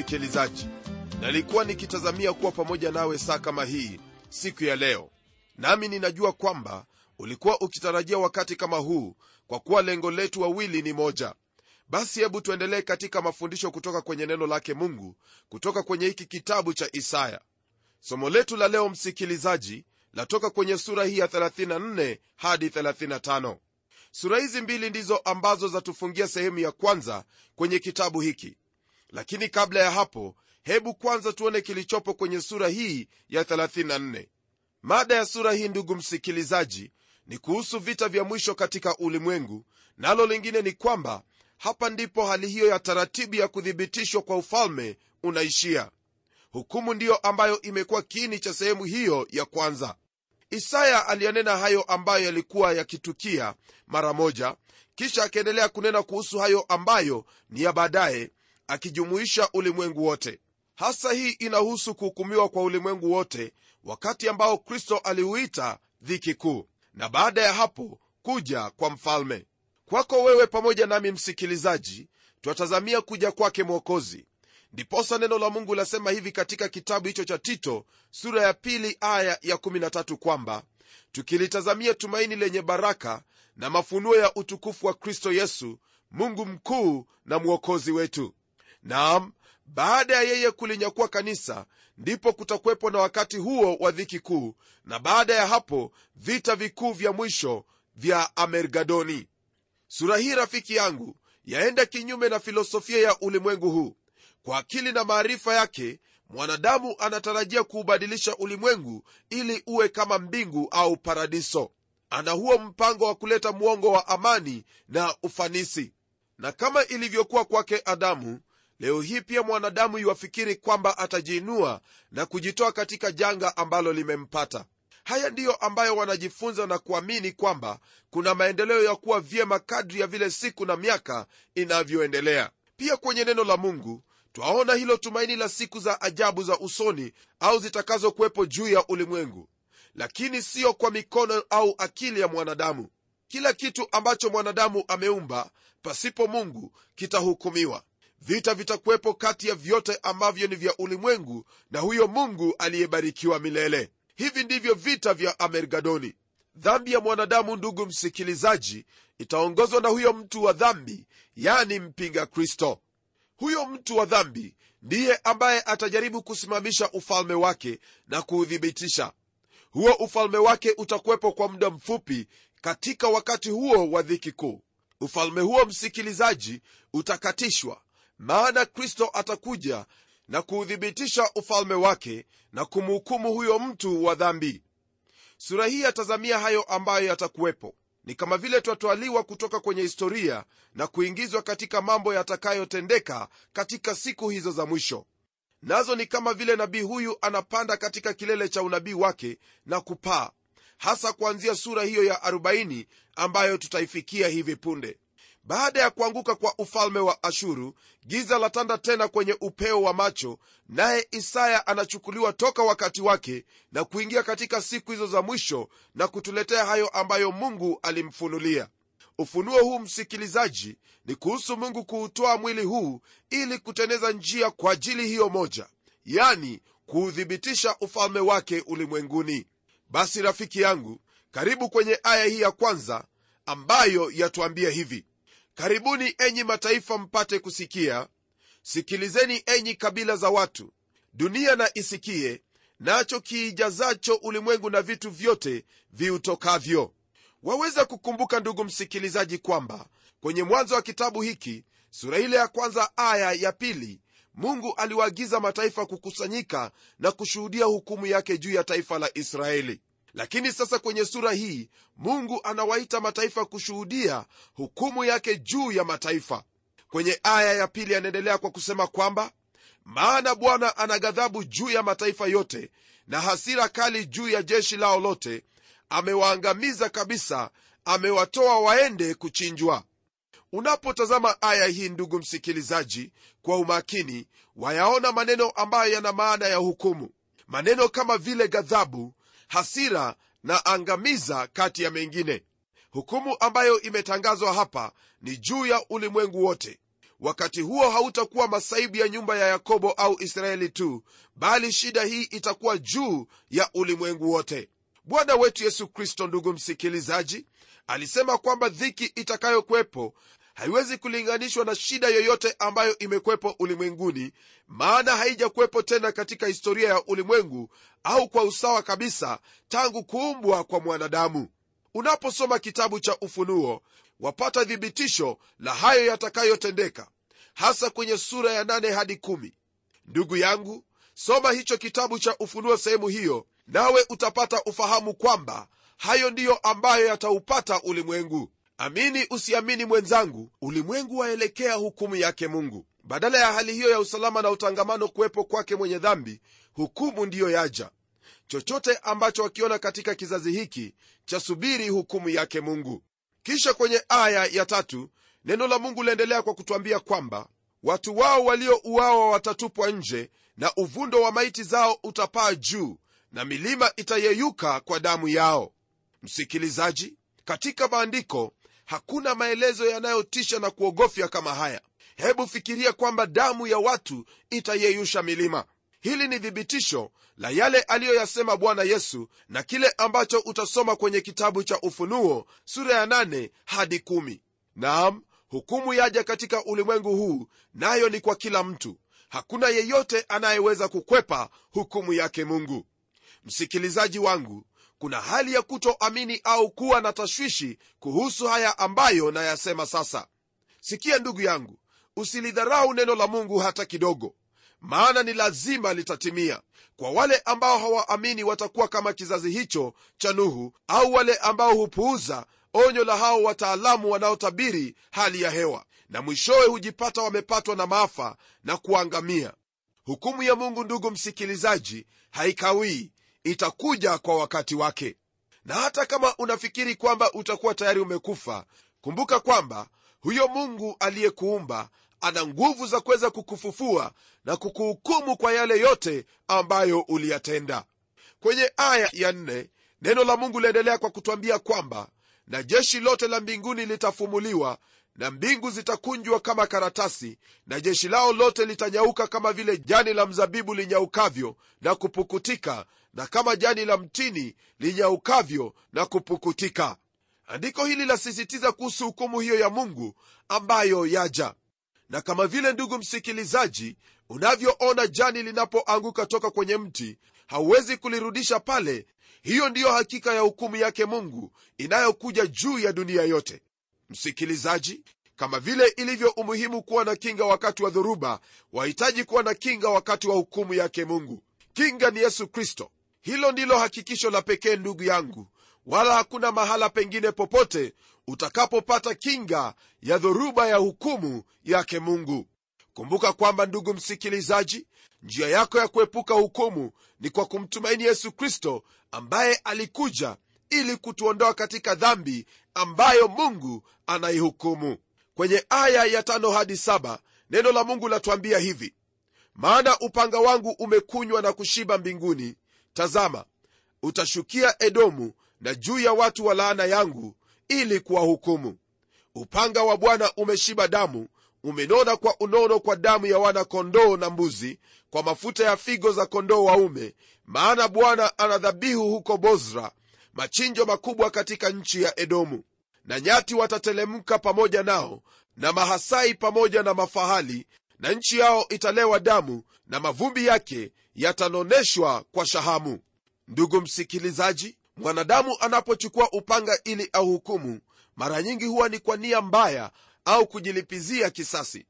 msikilizaji nalikuwa nikitazamia kuwa pamoja nawe saa kama hii siku ya leo. Nami ninajua kwamba ulikuwa ukitarajia wakati kama huu kwa kuwa lengo letu wawili ni moja. Basi hebu tuendelee katika mafundisho kutoka kwenye neno lake mungu kutoka kwenye hiki kitabu cha isaya. Somo letu la leo msikilizaji latoka kwenye sura hii ya 34 hadi 35 sura hizi mbili ndizo ambazo zatufungia sehemu ya kwanza kwenye kitabu hiki lakini kabla ya hapo hebu kwanza tuone kilichopo kwenye sura hii ya 34 mada ya sura hii ndugu msikilizaji ni kuhusu vita vya mwisho katika ulimwengu nalo lingine ni kwamba hapa ndipo hali hiyo ya taratibu ya kuthibitishwa kwa ufalme unaishia. Hukumu ndiyo ambayo imekuwa kiini cha sehemu hiyo ya kwanza. Isaya aliyanena hayo ambayo yalikuwa yakitukia mara moja kisha akaendelea kunena kuhusu hayo ambayo ni ya baadaye akijumuisha ulimwengu wote. Hasa hii inahusu kuhukumiwa kwa ulimwengu wote wakati ambao kristo aliuita dhiki kuu na baada ya hapo kuja kwa mfalme. Kwako wewe pamoja nami msikilizaji twatazamia kuja kwake mwokozi. Ndiposa neno la mungu lasema hivi katika kitabu hicho cha tito sura ya pili aya ya 13 kwamba tukilitazamia tumaini lenye baraka na mafunuo ya utukufu wa kristo yesu mungu mkuu na mwokozi wetu naam baada ya yeye kulinyakua kanisa ndipo kutakuwepo na wakati huo wa dhiki kuu na baada ya hapo vita vikuu vya mwisho vya amergadoni. Sura hii rafiki yangu yaenda kinyume na filosofia ya ulimwengu huu. Kwa akili na maarifa yake mwanadamu anatarajia kuubadilisha ulimwengu ili uwe kama mbingu au paradiso. Ana huo mpango wa kuleta mwongo wa amani na ufanisi. Na kama ilivyokuwa kwake adamu leo hii pia mwanadamu iwafikiri kwamba atajiinua na kujitoa katika janga ambalo limempata. Haya ndiyo ambayo wanajifunza na kuamini kwamba kuna maendeleo ya kuwa vyema kadri ya vile siku na miaka inavyoendelea. Pia kwenye neno la mungu twaona hilo tumaini la siku za ajabu za usoni au zitakazokuwepo juu ya ulimwengu. Lakini siyo kwa mikono au akili ya mwanadamu. Kila kitu ambacho mwanadamu ameumba pasipo mungu kitahukumiwa vita vitakuwepo kati ya vyote ambavyo ni vya ulimwengu na huyo mungu aliyebarikiwa milele. Hivi ndivyo vita vya amergadoni. Dhambi ya mwanadamu ndugu msikilizaji itaongozwa na huyo mtu wa dhambi yani mpinga kristo. Huyo mtu wa dhambi ndiye ambaye atajaribu kusimamisha ufalme wake na kuuthibitisha. Huo ufalme wake utakuwepo kwa muda mfupi katika wakati huo wa dhiki kuu. Ufalme huo msikilizaji utakatishwa maana kristo atakuja na kuuthibitisha ufalme wake na kumhukumu huyo mtu wa dhambi. Sura hii yatazamia hayo ambayo yatakuwepo. Ni kama vile twatwaliwa kutoka kwenye historia na kuingizwa katika mambo yatakayotendeka katika siku hizo za mwisho. Nazo ni kama vile nabii huyu anapanda katika kilele cha unabii wake na kupaa hasa kuanzia sura hiyo ya 40 ambayo tutaifikia hivi punde baada ya kuanguka kwa ufalme wa ashuru giza latanda tena kwenye upeo wa macho naye isaya anachukuliwa toka wakati wake na kuingia katika siku hizo za mwisho na kutuletea hayo ambayo mungu alimfunulia. Ufunuo huu msikilizaji ni kuhusu mungu kuutoa mwili huu ili kuteneza njia kwa ajili hiyo moja yani kuuthibitisha ufalme wake ulimwenguni. Basi rafiki yangu karibu kwenye aya hii ya kwanza ambayo yatuambia hivi karibuni enyi mataifa mpate kusikia. Sikilizeni enyi kabila za watu. Dunia na isikie nacho kiijazacho ulimwengu na vitu vyote viutokavyo. Waweza kukumbuka ndugu msikilizaji kwamba kwenye mwanzo wa kitabu hiki sura ile ya kwanza aya ya pili mungu aliwaagiza mataifa kukusanyika na kushuhudia hukumu yake juu ya taifa la israeli lakini sasa kwenye sura hii mungu anawaita mataifa kushuhudia hukumu yake juu ya mataifa. Kwenye aya ya pili anaendelea kwa kusema kwamba maana bwana ana ghadhabu juu ya mataifa yote na hasira kali juu ya jeshi lao lote. Amewaangamiza kabisa amewatoa waende kuchinjwa. Unapotazama aya hii ndugu msikilizaji kwa umakini wayaona maneno ambayo yana maana ya hukumu. Maneno kama vile ghadhabu hasira na angamiza kati ya mengine. Hukumu ambayo imetangazwa hapa ni juu ya ulimwengu wote. Wakati huo hautakuwa masaibu ya nyumba ya yakobo au israeli tu bali shida hii itakuwa juu ya ulimwengu wote. Bwana wetu yesu kristo ndugu msikilizaji alisema kwamba dhiki itakayokwepo haiwezi kulinganishwa na shida yoyote ambayo imekwepo ulimwenguni maana haijakuwepo tena katika historia ya ulimwengu au kwa usawa kabisa tangu kuumbwa kwa mwanadamu unaposoma kitabu cha ufunuo wapata thibitisho la hayo yatakayotendeka hasa kwenye sura ya nane hadi kumi. ndugu yangu soma hicho kitabu cha ufunuo sehemu hiyo nawe utapata ufahamu kwamba hayo ndiyo ambayo yataupata ulimwengu amini usiamini mwenzangu ulimwengu waelekea hukumu yake mungu. Badala ya hali hiyo ya usalama na utangamano kuwepo kwake mwenye dhambi hukumu ndiyo yaja. Chochote ambacho wakiona katika kizazi hiki chasubiri hukumu yake mungu. Kisha kwenye aya ya tatu neno la mungu liendelea kwa kutwambia kwamba watu wao waliouawa watatupwa nje na uvundo wa maiti zao utapaa juu na milima itayeyuka kwa damu yao. Msikilizaji katika maandiko hakuna maelezo yanayotisha na kuogofya kama haya. Hebu fikiria kwamba damu ya watu itayeyusha milima. Hili ni thibitisho la yale aliyoyasema bwana yesu na kile ambacho utasoma kwenye kitabu cha ufunuo sura ya 8 hadi 1 naam hukumu yaja katika ulimwengu huu nayo ni kwa kila mtu. Hakuna yeyote anayeweza kukwepa hukumu yake mungu. Msikilizaji wangu kuna hali ya kutoamini au kuwa na tashwishi kuhusu haya ambayo nayasema sasa. Sikia ndugu yangu usilidharau neno la mungu hata kidogo maana ni lazima litatimia. Kwa wale ambao hawaamini watakuwa kama kizazi hicho cha nuhu au wale ambao hupuuza onyo la hao wataalamu wanaotabiri hali ya hewa na mwishowe hujipata wamepatwa na maafa na kuangamia. Hukumu ya mungu ndugu msikilizaji haikawii itakuja kwa wakati wake. Na hata kama unafikiri kwamba utakuwa tayari umekufa kumbuka kwamba huyo mungu aliyekuumba ana nguvu za kuweza kukufufua na kukuhukumu kwa yale yote ambayo uliyatenda. Kwenye aya ya nne neno la mungu liendelea kwa kutwambia kwamba na jeshi lote la mbinguni litafumuliwa na mbingu zitakunjwa kama karatasi na jeshi lao lote litanyauka kama vile jani la mzabibu linyaukavyo na kupukutika na kama jani la mtini linyaukavyo na kupukutika. Andiko hili lasisitiza kuhusu hukumu hiyo ya mungu ambayo yaja. Na kama vile ndugu msikilizaji unavyoona jani linapoanguka toka kwenye mti hauwezi kulirudisha pale. Hiyo ndiyo hakika ya hukumu yake mungu inayokuja juu ya dunia yote. Msikilizaji kama vile ilivyo umuhimu kuwa na kinga wakati wa dhoruba wahitaji kuwa na kinga wakati wa hukumu yake mungu. Kinga ni yesu kristo hilo ndilo hakikisho la pekee ndugu yangu. Wala hakuna mahala pengine popote utakapopata kinga ya dhoruba ya hukumu yake mungu. Kumbuka kwamba ndugu msikilizaji njia yako ya kuepuka hukumu ni kwa kumtumaini yesu kristo ambaye alikuja ili kutuondoa katika dhambi ambayo mungu anaihukumu. Kwenye aya ya tano hadi saba neno la mungu latuambia hivi maana upanga wangu umekunywa na kushiba mbinguni tazama utashukia edomu na juu ya watu wa laana yangu ili kuwahukumu. Upanga wa bwana umeshiba damu umenona kwa unono kwa damu ya wana kondoo na mbuzi kwa mafuta ya figo za kondoo waume maana bwana anadhabihu huko bozra machinjo makubwa katika nchi ya edomu. Na nyati watatelemka pamoja nao na mahasai pamoja na mafahali na nchi yao italewa damu na mavumbi yake yatanoneshwa kwa shahamu. Ndugu msikilizaji mwanadamu anapochukua upanga ili auhukumu mara nyingi huwa ni kwa nia mbaya au kujilipizia kisasi.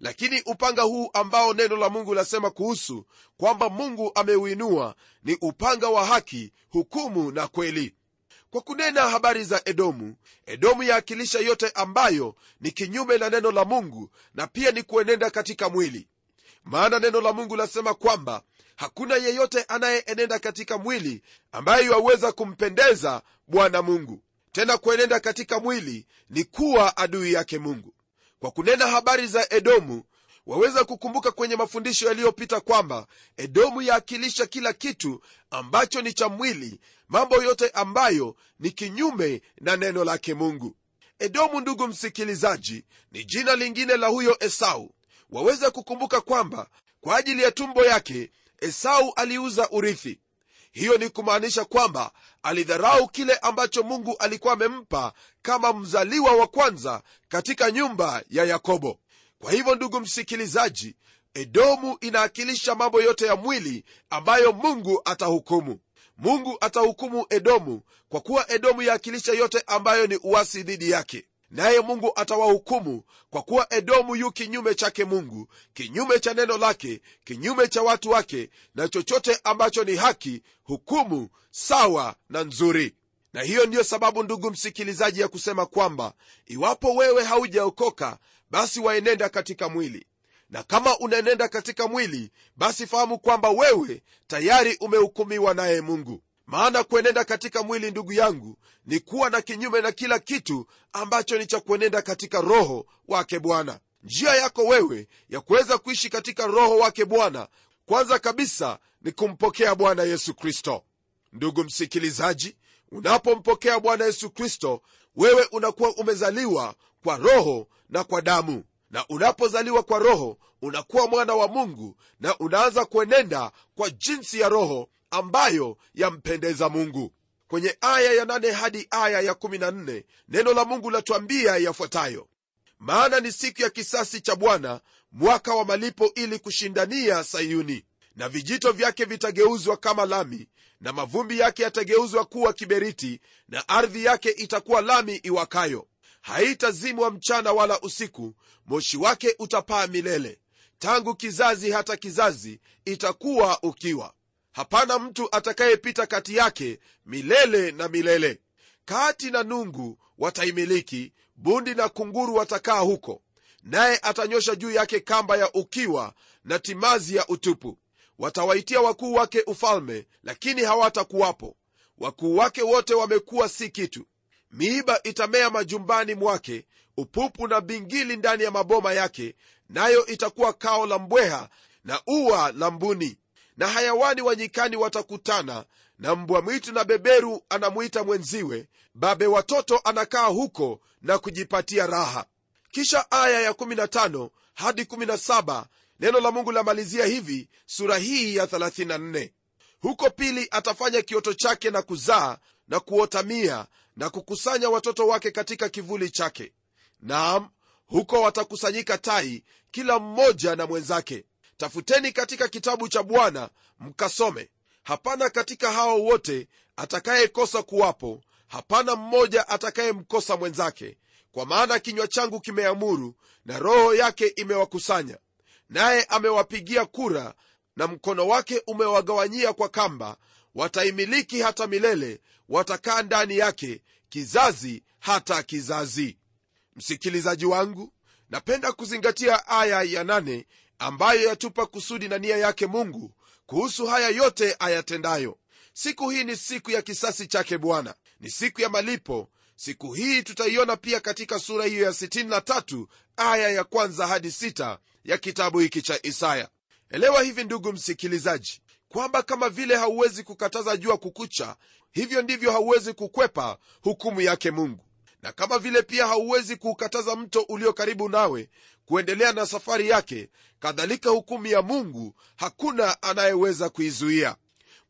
Lakini upanga huu ambao neno la mungu lasema kuhusu kwamba mungu ameuinua ni upanga wa haki hukumu na kweli. Kwa kunena habari za edomu edomu yaakilisha yote ambayo ni kinyume na neno la mungu na pia ni kuenenda katika mwili maana neno la mungu lasema kwamba hakuna yeyote anayeenenda katika mwili ambaye iwaweza kumpendeza bwana mungu. Tena kuenenda katika mwili ni kuwa adui yake mungu. Kwa kunena habari za edomu waweza kukumbuka kwenye mafundisho yaliyopita kwamba edomu yaakilisha kila kitu ambacho ni cha mwili mambo yote ambayo ni kinyume na neno lake mungu. Edomu ndugu msikilizaji ni jina lingine la huyo esau waweza kukumbuka kwamba kwa ajili ya tumbo yake esau aliuza urithi. Hiyo ni kumaanisha kwamba alidharau kile ambacho mungu alikuwa amempa kama mzaliwa wa kwanza katika nyumba ya yakobo. Kwa hivyo ndugu msikilizaji edomu inaakilisha mambo yote ya mwili ambayo mungu atahukumu. Mungu atahukumu edomu kwa kuwa edomu yaakilisha yote ambayo ni uasi dhidi yake naye mungu atawahukumu kwa kuwa edomu yu kinyume chake mungu kinyume cha neno lake kinyume cha watu wake na chochote ambacho ni haki hukumu sawa na nzuri. Na hiyo ndiyo sababu ndugu msikilizaji ya kusema kwamba iwapo wewe haujaokoka basi waenenda katika mwili. Na kama unaenenda katika mwili basi fahamu kwamba wewe tayari umehukumiwa naye mungu maana kuenenda katika mwili ndugu yangu ni kuwa na kinyume na kila kitu ambacho ni cha kuenenda katika roho wake bwana. Njia yako wewe ya kuweza kuishi katika roho wake bwana kwanza kabisa ni kumpokea bwana yesu kristo. Ndugu msikilizaji unapompokea bwana yesu kristo wewe unakuwa umezaliwa kwa roho na kwa damu. Na unapozaliwa kwa roho unakuwa mwana wa mungu na unaanza kuenenda kwa jinsi ya roho ambayo yampendeza mungu. Kwenye aya ya nane hadi aya ya 14 neno la mungu latuambia yafuatayo. Maana ni siku ya kisasi cha bwana mwaka wa malipo ili kushindania sayuni. Na vijito vyake vitageuzwa kama lami na mavumbi yake yatageuzwa kuwa kiberiti na ardhi yake itakuwa lami iwakayo. Haitazimwa mchana wala usiku moshi wake utapaa milele. Tangu kizazi hata kizazi itakuwa ukiwa hapana mtu atakayepita kati yake milele na milele. Kati na nungu wataimiliki bundi na kunguru watakaa huko naye atanyosha juu yake kamba ya ukiwa na timazi ya utupu. Watawaitia wakuu wake ufalme lakini hawatakuwapo. Wakuu wake wote wamekuwa si kitu. Miiba itamea majumbani mwake upupu na bingili ndani ya maboma yake nayo itakuwa kao la mbweha na ua la mbuni na hayawani wa nyikani watakutana na mbwa mwitu na beberu anamwita mwenziwe babe watoto anakaa huko na kujipatia raha. Kisha aya ya 15 hadi 17 neno la mungu lamalizia hivi sura hii ya 34 huko pili atafanya kioto chake na kuzaa na kuotamia na kukusanya watoto wake katika kivuli chake. Naam huko watakusanyika tai kila mmoja na mwenzake tafuteni katika kitabu cha bwana mkasome. Hapana katika hao wote atakayekosa kuwapo hapana mmoja atakayemkosa mwenzake. Kwa maana kinywa changu kimeamuru na roho yake imewakusanya. Naye amewapigia kura na mkono wake umewagawanyia kwa kamba. Wataimiliki hata milele watakaa ndani yake kizazi hata kizazi. Msikilizaji wangu napenda kuzingatia aya ya ambayo yatupa kusudi na nia yake mungu kuhusu haya yote ayatendayo. Siku hii ni siku ya kisasi chake bwana. Ni siku ya malipo. Siku hii tutaiona pia katika sura hiyo ya 63 aya ya kwanza hadi 6 ya kitabu hiki cha isaya. Elewa hivi ndugu msikilizaji kwamba kama vile hauwezi kukataza jua kukucha hivyo ndivyo hauwezi kukwepa hukumu yake mungu na kama vile pia hauwezi kuukataza mto ulio karibu nawe kuendelea na safari yake kadhalika hukumu ya mungu hakuna anayeweza kuizuia.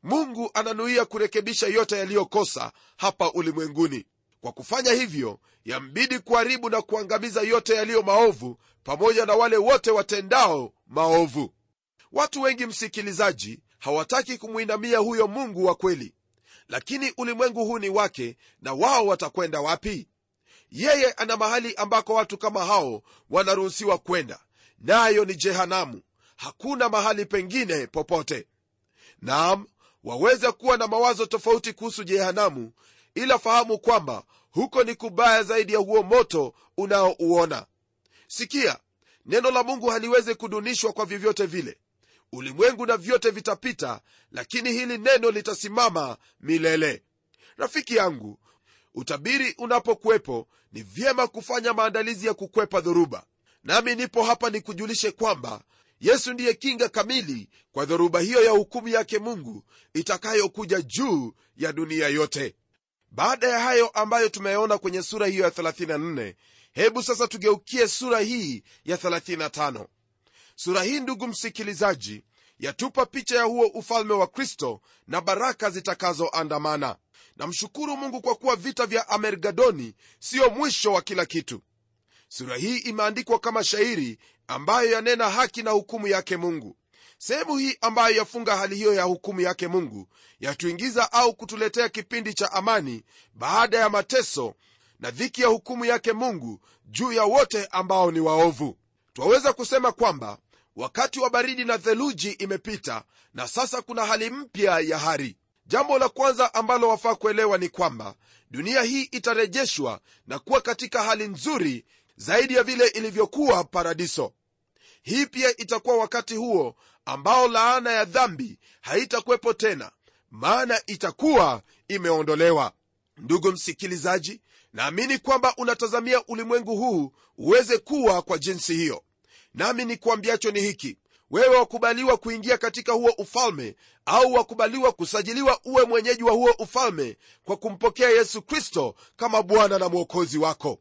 Mungu ananuia kurekebisha yote yaliyokosa hapa ulimwenguni. Kwa kufanya hivyo yambidi kuharibu na kuangamiza yote yaliyo maovu pamoja na wale wote watendao maovu. Watu wengi msikilizaji hawataki kumwinamia huyo mungu wa kweli. Lakini ulimwengu huu ni wake na wao watakwenda wapi yeye ana mahali ambako watu kama hao wanaruhusiwa kwenda. Nayo ni jehanamu. Hakuna mahali pengine popote. Naam waweza kuwa na mawazo tofauti kuhusu jehanamu ila fahamu kwamba huko ni kubaya zaidi ya huo moto unaouona. Sikia neno la mungu haliwezi kudunishwa kwa vyovyote vile. Ulimwengu na vyote vitapita lakini hili neno litasimama milele. Rafiki yangu utabiri unapokuwepo ni vyema kufanya maandalizi ya kukwepa dhoruba. Nami nipo hapa nikujulishe kwamba yesu ndiye kinga kamili kwa dhoruba hiyo ya hukumu yake mungu itakayokuja juu ya dunia yote. Baada ya hayo ambayo tumeyaona kwenye sura hiyo ya 34 hebu sasa tugeukie sura hii ya 35 sura hii ndugu msikilizaji yatupa picha ya huo ufalme wa kristo na baraka zitakazoandamana. Namshukuru mungu kwa kuwa vita vya amergadoni siyo mwisho wa kila kitu. Sura hii imeandikwa kama shairi ambayo yanena haki na hukumu yake mungu. Sehemu hii ambayo yafunga hali hiyo ya hukumu yake mungu yatuingiza au kutuletea kipindi cha amani baada ya mateso na dhiki ya hukumu yake mungu juu ya wote ambao ni waovu. Twaweza kusema kwamba wakati wa baridi na theluji imepita na sasa kuna hali mpya ya hari. Jambo la kwanza ambalo wafaa kuelewa ni kwamba dunia hii itarejeshwa na kuwa katika hali nzuri zaidi ya vile ilivyokuwa paradiso. Hii pia itakuwa wakati huo ambao laana ya dhambi haitakuwepo tena maana itakuwa imeondolewa. Ndugu msikilizaji naamini kwamba unatazamia ulimwengu huu uweze kuwa kwa jinsi hiyo nami ni kuambiacho ni hiki. Wewe wakubaliwa kuingia katika huo ufalme au wakubaliwa kusajiliwa uwe mwenyeji wa huo ufalme kwa kumpokea yesu kristo kama bwana na mwokozi wako.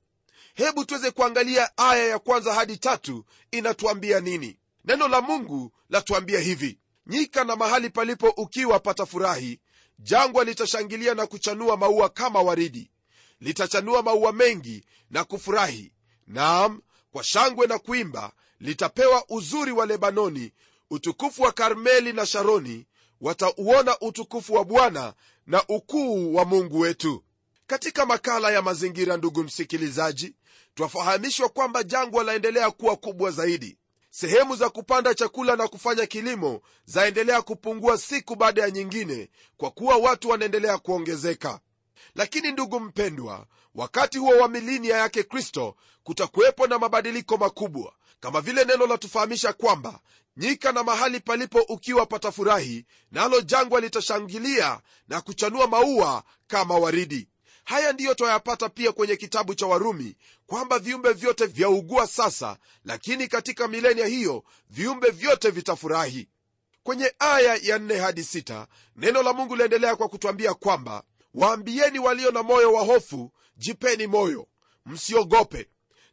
Hebu tuweze kuangalia aya ya kwanza hadi tatu inatuambia nini? Neno la mungu latuambia hivi. Nyika na mahali palipo ukiwa patafurahi jangwa litashangilia na kuchanua maua kama waridi. Litachanua maua mengi na kufurahi. Naam kwa shangwe na kuimba litapewa uzuri wa lebanoni utukufu wa karmeli na sharoni watauona utukufu wa bwana na ukuu wa mungu wetu. Katika makala ya mazingira ndugu msikilizaji twafahamishwa kwamba jangwa laendelea kuwa kubwa zaidi. Sehemu za kupanda chakula na kufanya kilimo zaendelea kupungua siku baada ya nyingine kwa kuwa watu wanaendelea kuongezeka. Lakini ndugu mpendwa wakati huo wa milinia yake kristo kutakuwepo na mabadiliko makubwa kama vile neno latufahamisha kwamba nyika na mahali palipo ukiwa patafurahi nalo jangwa litashangilia na kuchanua maua kama waridi. Haya ndiyo twayapata pia kwenye kitabu cha warumi kwamba viumbe vyote vyaugua sasa lakini katika milenia hiyo viumbe vyote vitafurahi. Kwenye aya ya 4 hadi sita neno la mungu liendelea kwa kutwambia kwamba waambieni walio na moyo wa hofu jipeni moyo msiogope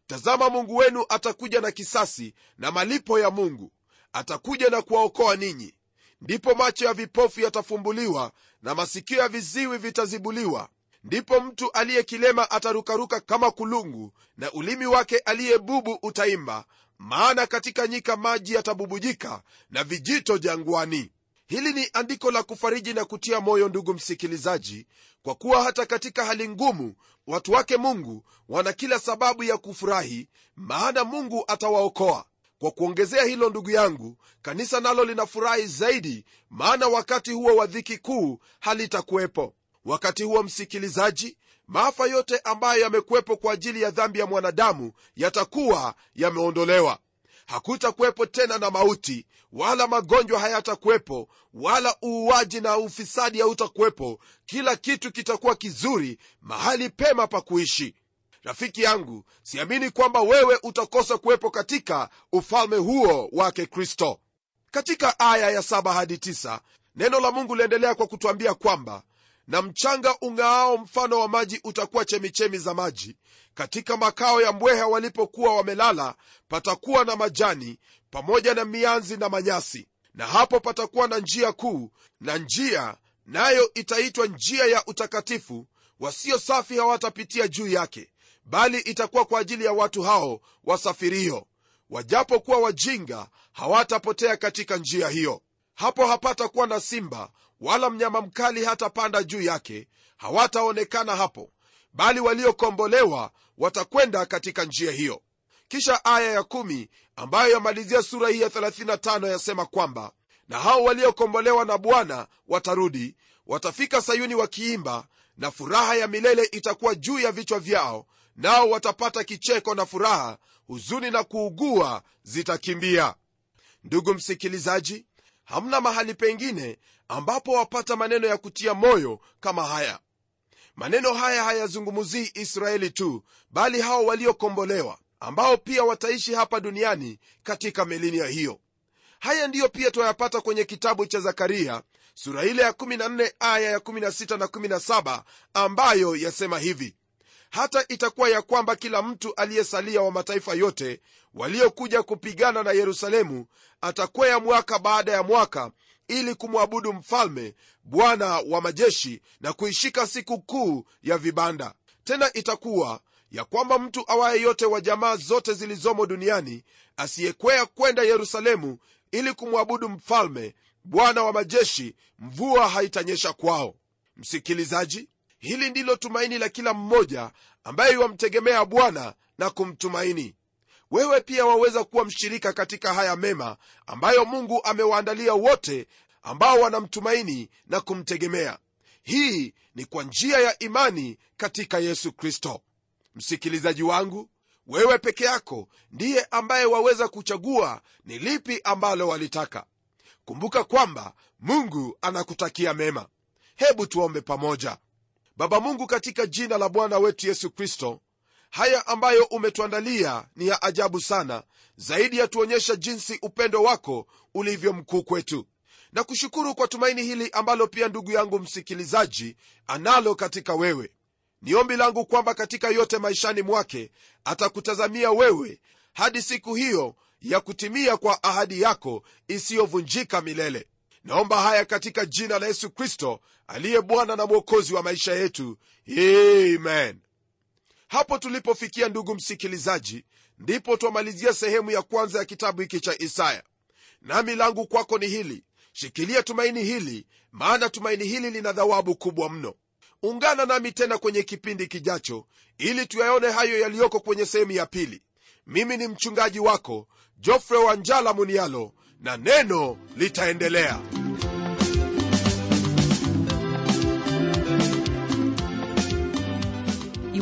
tazama mungu wenu atakuja na kisasi na malipo ya mungu atakuja na kuwaokoa ninyi. Ndipo macho ya vipofu yatafumbuliwa na masikio ya viziwi vitazibuliwa. Ndipo mtu aliyekilema atarukaruka kama kulungu na ulimi wake aliyebubu utaimba maana katika nyika maji yatabubujika na vijito jangwani hili ni andiko la kufariji na kutia moyo ndugu msikilizaji kwa kuwa hata katika hali ngumu watu wake mungu wana kila sababu ya kufurahi maana mungu atawaokoa. Kwa kuongezea hilo ndugu yangu kanisa nalo linafurahi zaidi maana wakati huo wa dhiki kuu halitakuwepo. Wakati huo msikilizaji maafa yote ambayo yamekuwepo kwa ajili ya dhambi ya mwanadamu yatakuwa yameondolewa hakutakuwepo tena na mauti wala magonjwa hayatakuwepo wala uuaji na ufisadi hautakuwepo. Kila kitu kitakuwa kizuri mahali pema pa kuishi. Rafiki yangu siamini kwamba wewe utakosa kuwepo katika ufalme huo wake kristo. Katika aya ya 7 hadi 9 neno la mungu liendelea kwa kutwambia kwamba na mchanga ung'aao mfano wa maji utakuwa chemichemi za maji. Katika makao ya mbweha walipokuwa wamelala patakuwa na majani pamoja na mianzi na manyasi. Na hapo patakuwa na njia kuu na njia nayo itaitwa njia ya utakatifu. Wasio safi hawatapitia juu yake bali itakuwa kwa ajili ya watu hao wasafirio. Wajapokuwa wajinga hawatapotea katika njia hiyo. Hapo hapatakuwa na simba wala mnyama mkali hatapanda juu yake hawataonekana hapo bali waliokombolewa watakwenda katika njia hiyo. Kisha aya ya kumi ambayo yamalizia sura hii ya 35 yasema kwamba na hao waliokombolewa na bwana watarudi watafika sayuni wakiimba na furaha ya milele itakuwa juu ya vichwa vyao nao watapata kicheko na furaha huzuni na kuugua zitakimbia. Ndugu msikilizaji hamna mahali pengine ambapo wapata maneno ya kutia moyo kama haya. Maneno haya hayazungumzii israeli tu bali hao waliokombolewa ambao pia wataishi hapa duniani katika milinia hiyo. Haya ndiyo pia twayapata kwenye kitabu cha zakaria sura ile ya 14 aya ya 16 na 17 ambayo yasema hivi. Hata itakuwa ya kwamba kila mtu aliyesalia wa mataifa yote waliokuja kupigana na yerusalemu atakwea mwaka baada ya mwaka ili kumwabudu mfalme bwana wa majeshi na kuishika siku kuu ya vibanda. Tena itakuwa ya kwamba mtu awaye yote wa jamaa zote zilizomo duniani asiyekwea kwenda yerusalemu ili kumwabudu mfalme bwana wa majeshi mvua haitanyesha kwao. Msikilizaji hili ndilo tumaini la kila mmoja ambaye iwamtegemea bwana na kumtumaini wewe pia waweza kuwa mshirika katika haya mema ambayo mungu amewaandalia wote ambao wanamtumaini na kumtegemea. Hii ni kwa njia ya imani katika yesu kristo. Msikilizaji wangu wewe peke yako ndiye ambaye waweza kuchagua ni lipi ambalo walitaka. Kumbuka kwamba mungu anakutakia mema. Hebu tuombe pamoja. Baba mungu katika jina la bwana wetu yesu kristo haya ambayo umetuandalia ni ya ajabu sana. Zaidi ya tuonyesha jinsi upendo wako ulivyo mkuu kwetu. Na kushukuru kwa tumaini hili ambalo pia ndugu yangu msikilizaji analo katika wewe. Ni ombi langu kwamba katika yote maishani mwake atakutazamia wewe hadi siku hiyo ya kutimia kwa ahadi yako isiyovunjika milele. Naomba haya katika jina la yesu kristo aliye bwana na mwokozi wa maisha yetu. Amen hapo tulipofikia ndugu msikilizaji ndipo twamalizia sehemu ya kwanza ya kitabu hiki cha isaya. Nami langu kwako ni hili. Shikilia tumaini hili maana tumaini hili lina dhawabu kubwa mno. Ungana nami tena kwenye kipindi kijacho ili tuyaone hayo yaliyoko kwenye sehemu ya pili. Mimi ni mchungaji wako jofre wanjala munialo na neno litaendelea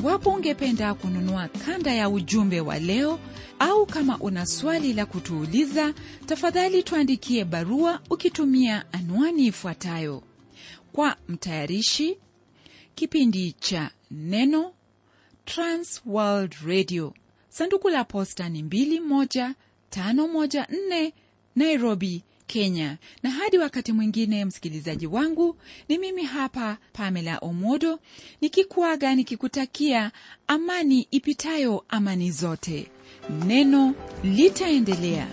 iwapo ungependa kununua kanda ya ujumbe wa leo au kama una swali la kutuuliza tafadhali tuandikie barua ukitumia anwani ifuatayo. Kwa mtayarishi kipindi cha neno transworld radio. Sanduku la posta ni 21514 nairobi kenya. Na hadi wakati mwingine msikilizaji wangu ni mimi hapa pamela omodo nikikuaga nikikutakia amani ipitayo amani zote. Neno litaendelea